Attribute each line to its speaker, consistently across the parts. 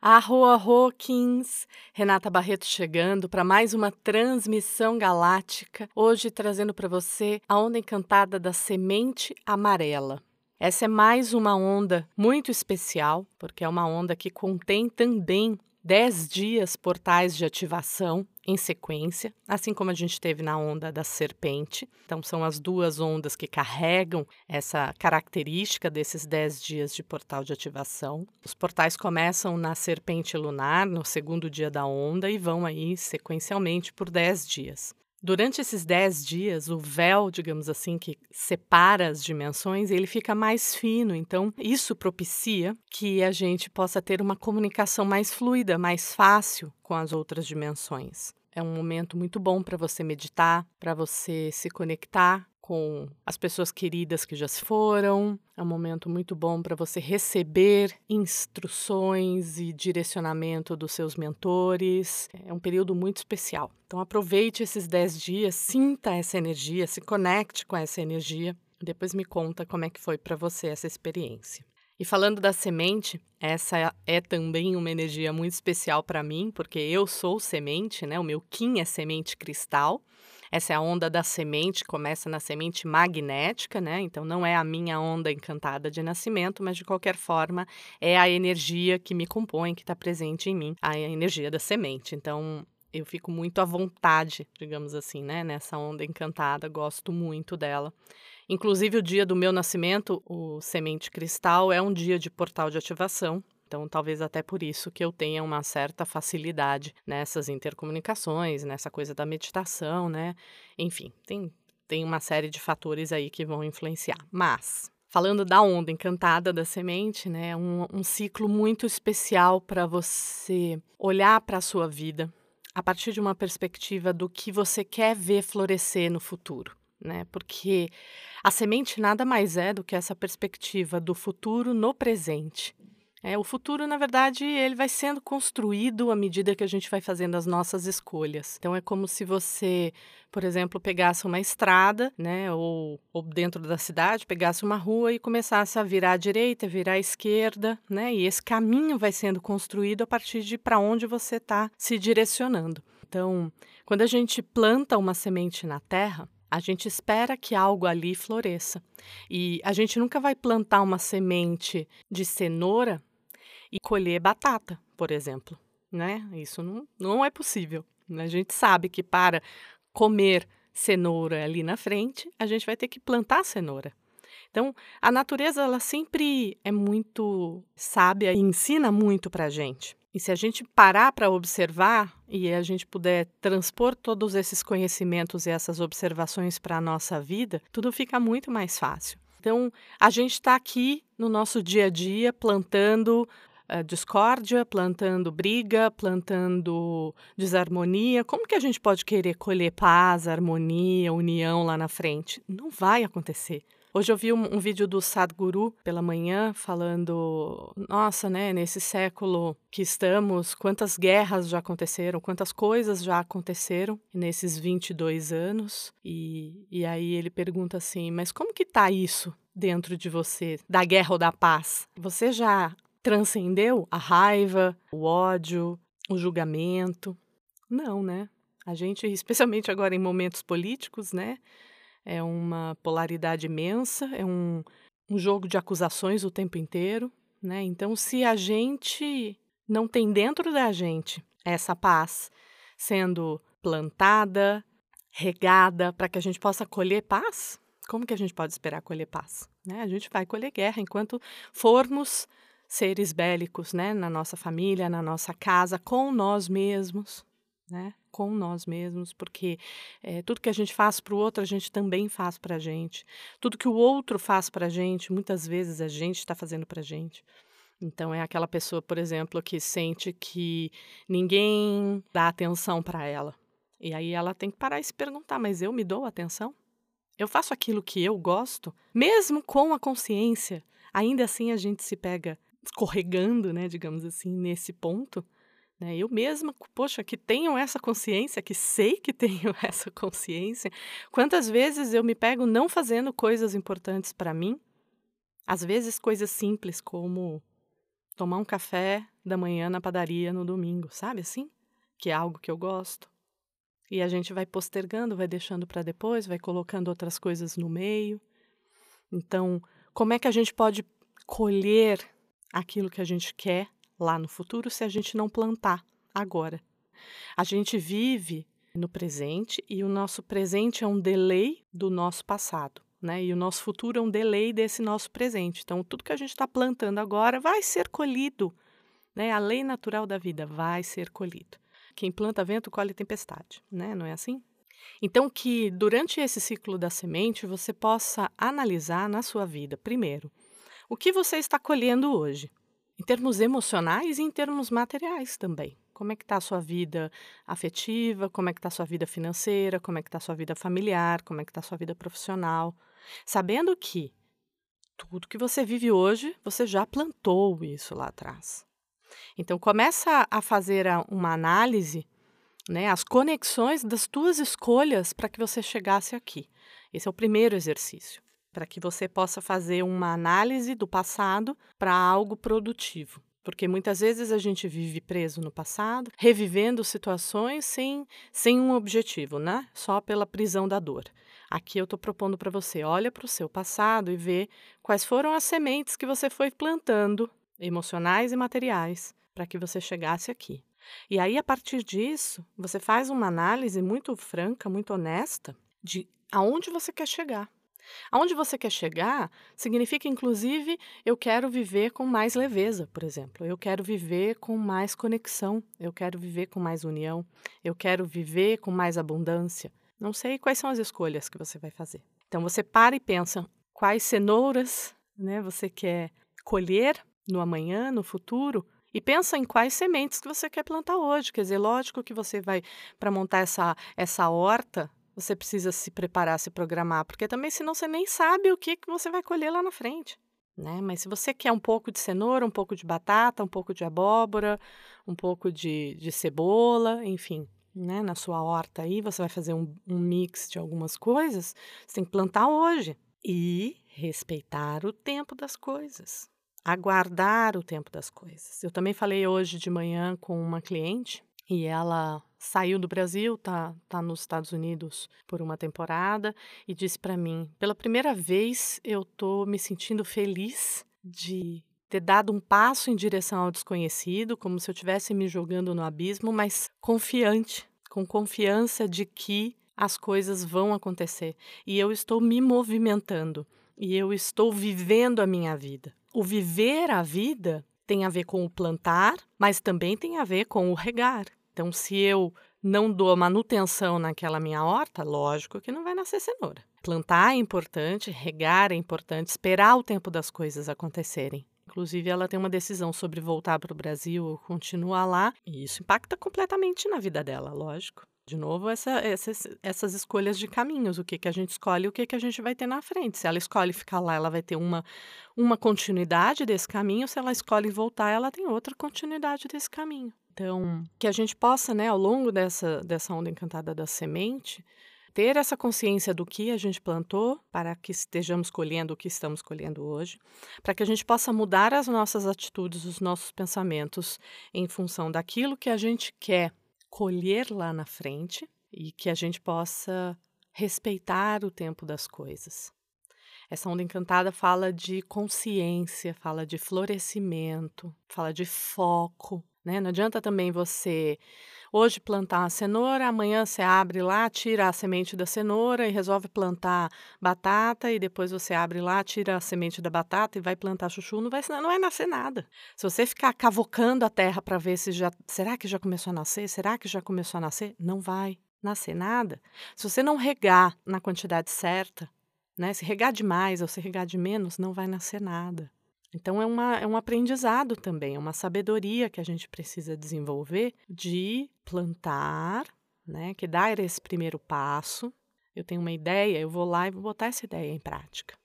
Speaker 1: Arro, arro, Kings! Renata Barreto chegando para mais uma transmissão galáctica, hoje trazendo para você a onda encantada da semente amarela. Essa é mais uma onda muito especial, porque é uma onda que contém também 10 dias portais de ativação em sequência, assim como a gente teve na onda da serpente. Então, são as duas ondas que carregam essa característica desses 10 dias de portal de ativação. Os portais começam na serpente lunar, no segundo dia da onda, e vão aí sequencialmente por 10 dias. Durante esses 10 dias, o véu, digamos assim, que separa as dimensões, ele fica mais fino. Então, isso propicia que a gente possa ter uma comunicação mais fluida, mais fácil com as outras dimensões. É um momento muito bom para você meditar, para você se conectar com as pessoas queridas que já se foram. É um momento muito bom para você receber instruções e direcionamento dos seus mentores. É um período muito especial. Então aproveite esses 10 dias, sinta essa energia, se conecte com essa energia. Depois me conta como é que foi para você essa experiência. E falando da semente, essa é também uma energia muito especial para mim, porque eu sou semente, né? O meu Kim é semente cristal. Essa é a onda da semente, começa na semente magnética, né? Então não é a minha onda encantada de nascimento, mas de qualquer forma é a energia que me compõe, que está presente em mim, a energia da semente. Então eu fico muito à vontade, digamos assim, né? Nessa onda encantada, gosto muito dela. Inclusive, o dia do meu nascimento, o Semente Cristal, é um dia de portal de ativação. Então, talvez até por isso que eu tenha uma certa facilidade nessas intercomunicações, nessa coisa da meditação, né? Enfim, tem, tem uma série de fatores aí que vão influenciar. Mas, falando da onda encantada da semente, né? Um, um ciclo muito especial para você olhar para a sua vida a partir de uma perspectiva do que você quer ver florescer no futuro né? Porque a semente nada mais é do que essa perspectiva do futuro no presente. É, o futuro, na verdade, ele vai sendo construído à medida que a gente vai fazendo as nossas escolhas. Então é como se você, por exemplo, pegasse uma estrada, né, ou, ou dentro da cidade, pegasse uma rua e começasse a virar à direita, virar à esquerda, né? E esse caminho vai sendo construído a partir de para onde você está se direcionando. Então, quando a gente planta uma semente na terra, a gente espera que algo ali floresça. E a gente nunca vai plantar uma semente de cenoura e colher batata, por exemplo. Né? Isso não, não é possível. A gente sabe que para comer cenoura ali na frente, a gente vai ter que plantar cenoura. Então, a natureza ela sempre é muito sábia e ensina muito para a gente. E se a gente parar para observar e a gente puder transpor todos esses conhecimentos e essas observações para a nossa vida, tudo fica muito mais fácil. Então, a gente está aqui no nosso dia a dia plantando uh, discórdia, plantando briga, plantando desarmonia. Como que a gente pode querer colher paz, harmonia, união lá na frente? Não vai acontecer. Hoje eu vi um, um, vídeo do Sadhguru pela manhã falando, nossa, né, nesse século que estamos, quantas guerras já aconteceram, quantas coisas já aconteceram nesses 22 anos. E, e aí ele pergunta assim, mas como que tá isso dentro de você, da guerra ou da paz? Você já transcendeu a raiva, o ódio, o julgamento? Não, né? A gente, especialmente agora em momentos políticos, né? é uma polaridade imensa, é um, um jogo de acusações o tempo inteiro. Né? Então, se a gente não tem dentro da gente essa paz sendo plantada, regada, para que a gente possa colher paz, como que a gente pode esperar colher paz? Né? A gente vai colher guerra enquanto formos seres bélicos né? na nossa família, na nossa casa, com nós mesmos né? Com nós mesmos, porque é, tudo que a gente faz para o outro, a gente também faz para a gente. Tudo que o outro faz para a gente, muitas vezes a gente está fazendo para a gente. Então, é aquela pessoa, por exemplo, que sente que ninguém dá atenção para ela. E aí ela tem que parar e se perguntar: mas eu me dou atenção? Eu faço aquilo que eu gosto? Mesmo com a consciência, ainda assim a gente se pega escorregando, né, digamos assim, nesse ponto. Né? Eu mesma, poxa, que tenho essa consciência, que sei que tenho essa consciência. Quantas vezes eu me pego não fazendo coisas importantes para mim? Às vezes coisas simples como tomar um café da manhã na padaria no domingo, sabe assim? Que é algo que eu gosto. E a gente vai postergando, vai deixando para depois, vai colocando outras coisas no meio. Então, como é que a gente pode colher aquilo que a gente quer lá no futuro se a gente não plantar agora? A gente vive no presente e o nosso presente é um delay do nosso passado. Né? E o nosso futuro é um delay desse nosso presente. Então, tudo que a gente está plantando agora vai ser colhido. Né? A lei natural da vida vai ser colhido. Quem planta vento colhe tempestade, né? Não é assim? Então, que durante esse ciclo da semente você possa analisar na sua vida, primeiro, o que você está colhendo hoje, em termos emocionais e em termos materiais também. Como é que está a sua vida afetiva, como é que está a sua vida financeira, como é que está a sua vida familiar, como é que está a sua vida profissional. Sabendo que tudo que você vive hoje, você já plantou isso lá atrás. Então começa a fazer uma análise, né, as conexões das tuas escolhas para que você chegasse aqui. Esse é o primeiro exercício, para que você possa fazer uma análise do passado para algo produtivo. Porque muitas vezes a gente vive preso no passado, revivendo situações sem, sem um objetivo, né? Só pela prisão da dor. Aqui eu estou propondo para você, olha para o seu passado e vê quais foram as sementes que você foi plantando, emocionais e materiais, para que você chegasse aqui. E aí, a partir disso, você faz uma análise muito franca, muito honesta de aonde você quer chegar. Aonde você quer chegar significa, inclusive, eu quero viver com mais leveza, por exemplo. Eu quero viver com mais conexão. Eu quero viver com mais união. Eu quero viver com mais abundância. Não sei quais são as escolhas que você vai fazer. Então, você para e pensa quais cenouras né, você quer colher no amanhã, no futuro, e pensa em quais sementes que você quer plantar hoje. Quer dizer, lógico que você vai, para montar essa, essa horta, você precisa se preparar, se programar, porque também senão você nem sabe o que, que você vai colher lá na frente. Né? Mas se você quer um pouco de cenoura, um pouco de batata, um pouco de abóbora, um pouco de, de cebola, enfim, né? na sua horta aí, você vai fazer um, um mix de algumas coisas, você tem que plantar hoje. E respeitar o tempo das coisas aguardar o tempo das coisas. Eu também falei hoje de manhã com uma cliente e ela saiu do Brasil, tá, tá nos Estados Unidos por uma temporada e disse para mim: pela primeira vez eu tô me sentindo feliz de ter dado um passo em direção ao desconhecido, como se eu estivesse me jogando no abismo, mas confiante, com confiança de que as coisas vão acontecer e eu estou me movimentando e eu estou vivendo a minha vida. O viver a vida tem a ver com o plantar, mas também tem a ver com o regar. Então, se eu não dou manutenção naquela minha horta, lógico que não vai nascer cenoura. Plantar é importante, regar é importante, esperar o tempo das coisas acontecerem. Inclusive, ela tem uma decisão sobre voltar para o Brasil ou continuar lá, e isso impacta completamente na vida dela, lógico. De novo, essa, essas, essas escolhas de caminhos, o que, que a gente escolhe o que, que a gente vai ter na frente. Se ela escolhe ficar lá, ela vai ter uma, uma continuidade desse caminho, se ela escolhe voltar, ela tem outra continuidade desse caminho. Então, que a gente possa, né, ao longo dessa, dessa onda encantada da semente, ter essa consciência do que a gente plantou para que estejamos colhendo o que estamos colhendo hoje, para que a gente possa mudar as nossas atitudes, os nossos pensamentos em função daquilo que a gente quer colher lá na frente e que a gente possa respeitar o tempo das coisas. Essa onda encantada fala de consciência, fala de florescimento, fala de foco. Né? Não adianta também você hoje plantar uma cenoura, amanhã você abre lá, tira a semente da cenoura e resolve plantar batata, e depois você abre lá, tira a semente da batata e vai plantar chuchu, não vai, não vai nascer nada. Se você ficar cavocando a terra para ver se já. Será que já começou a nascer? Será que já começou a nascer? Não vai nascer nada. Se você não regar na quantidade certa, né? Se regar demais ou se regar de menos, não vai nascer nada. Então, é, uma, é um aprendizado também, é uma sabedoria que a gente precisa desenvolver de plantar, né, que dar esse primeiro passo. Eu tenho uma ideia, eu vou lá e vou botar essa ideia em prática.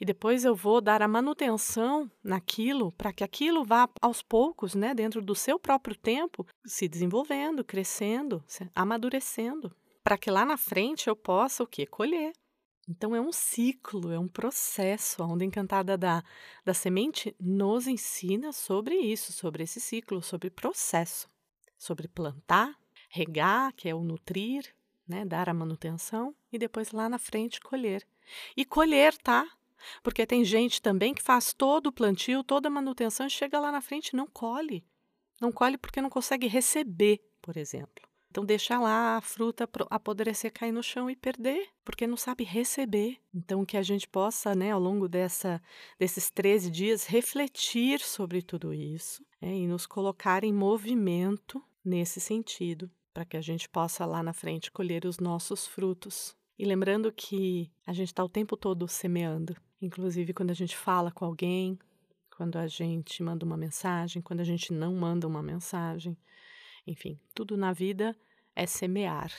Speaker 1: E depois eu vou dar a manutenção naquilo para que aquilo vá aos poucos, né, dentro do seu próprio tempo, se desenvolvendo, crescendo, amadurecendo, para que lá na frente eu possa o quê? Colher. Então é um ciclo, é um processo. A onda encantada da, da semente nos ensina sobre isso, sobre esse ciclo, sobre processo, sobre plantar, regar, que é o nutrir, né, dar a manutenção e depois lá na frente colher. E colher, tá? Porque tem gente também que faz todo o plantio, toda a manutenção e chega lá na frente e não colhe. Não colhe porque não consegue receber, por exemplo. Então, deixa lá a fruta apodrecer, cair no chão e perder, porque não sabe receber. Então, que a gente possa, né, ao longo dessa, desses 13 dias, refletir sobre tudo isso né, e nos colocar em movimento nesse sentido, para que a gente possa lá na frente colher os nossos frutos. E lembrando que a gente está o tempo todo semeando, inclusive quando a gente fala com alguém, quando a gente manda uma mensagem, quando a gente não manda uma mensagem. Enfim, tudo na vida é semear.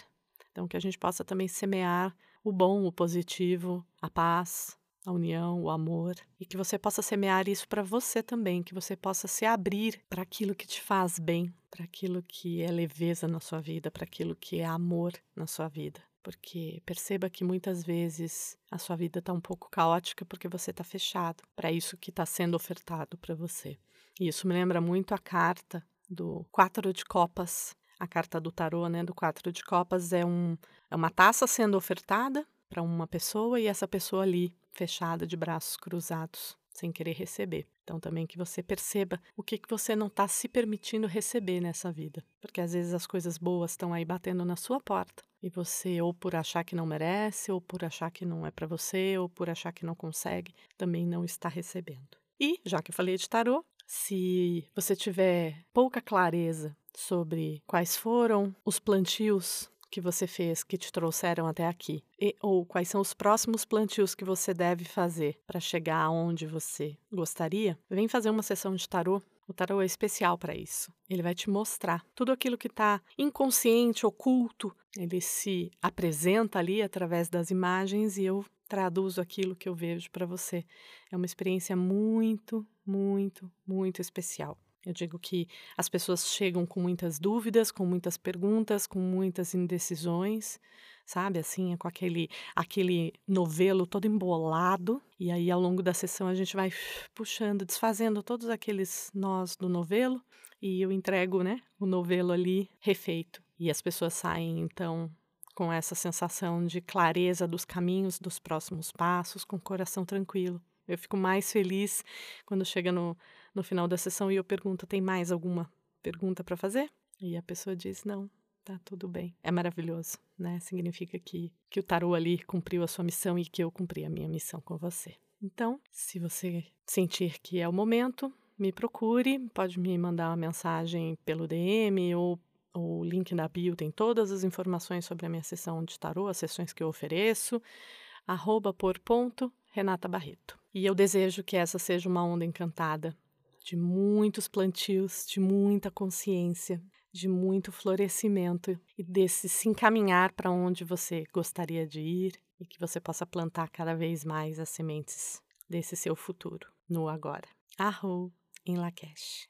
Speaker 1: Então, que a gente possa também semear o bom, o positivo, a paz, a união, o amor, e que você possa semear isso para você também, que você possa se abrir para aquilo que te faz bem, para aquilo que é leveza na sua vida, para aquilo que é amor na sua vida. Porque perceba que muitas vezes a sua vida está um pouco caótica porque você está fechado para isso que está sendo ofertado para você. E isso me lembra muito a carta do Quatro de Copas, a carta do tarô, né, do Quatro de Copas é, um, é uma taça sendo ofertada para uma pessoa e essa pessoa ali fechada de braços cruzados, sem querer receber. Então também que você perceba o que, que você não está se permitindo receber nessa vida, porque às vezes as coisas boas estão aí batendo na sua porta e você ou por achar que não merece, ou por achar que não é para você, ou por achar que não consegue, também não está recebendo. E já que eu falei de tarô, se você tiver pouca clareza sobre quais foram os plantios que você fez que te trouxeram até aqui, e, ou quais são os próximos plantios que você deve fazer para chegar aonde você gostaria, vem fazer uma sessão de tarô. O tarô é especial para isso. Ele vai te mostrar tudo aquilo que está inconsciente, oculto. Ele se apresenta ali através das imagens e eu traduzo aquilo que eu vejo para você. É uma experiência muito, muito, muito especial. Eu digo que as pessoas chegam com muitas dúvidas, com muitas perguntas, com muitas indecisões, sabe? Assim, com aquele, aquele novelo todo embolado. E aí, ao longo da sessão, a gente vai puxando, desfazendo todos aqueles nós do novelo. E eu entrego, né, o novelo ali refeito. E as pessoas saem, então, com essa sensação de clareza dos caminhos, dos próximos passos, com o coração tranquilo. Eu fico mais feliz quando chega no, no final da sessão e eu pergunto: tem mais alguma pergunta para fazer? E a pessoa diz: não, tá tudo bem. É maravilhoso, né? Significa que, que o tarô ali cumpriu a sua missão e que eu cumpri a minha missão com você. Então, se você sentir que é o momento, me procure, pode me mandar uma mensagem pelo DM ou o link da bio tem todas as informações sobre a minha sessão de tarô, as sessões que eu ofereço, arroba por ponto Renata Barreto. E eu desejo que essa seja uma onda encantada de muitos plantios, de muita consciência, de muito florescimento e desse se encaminhar para onde você gostaria de ir e que você possa plantar cada vez mais as sementes desse seu futuro no agora. Arro em Lakesh.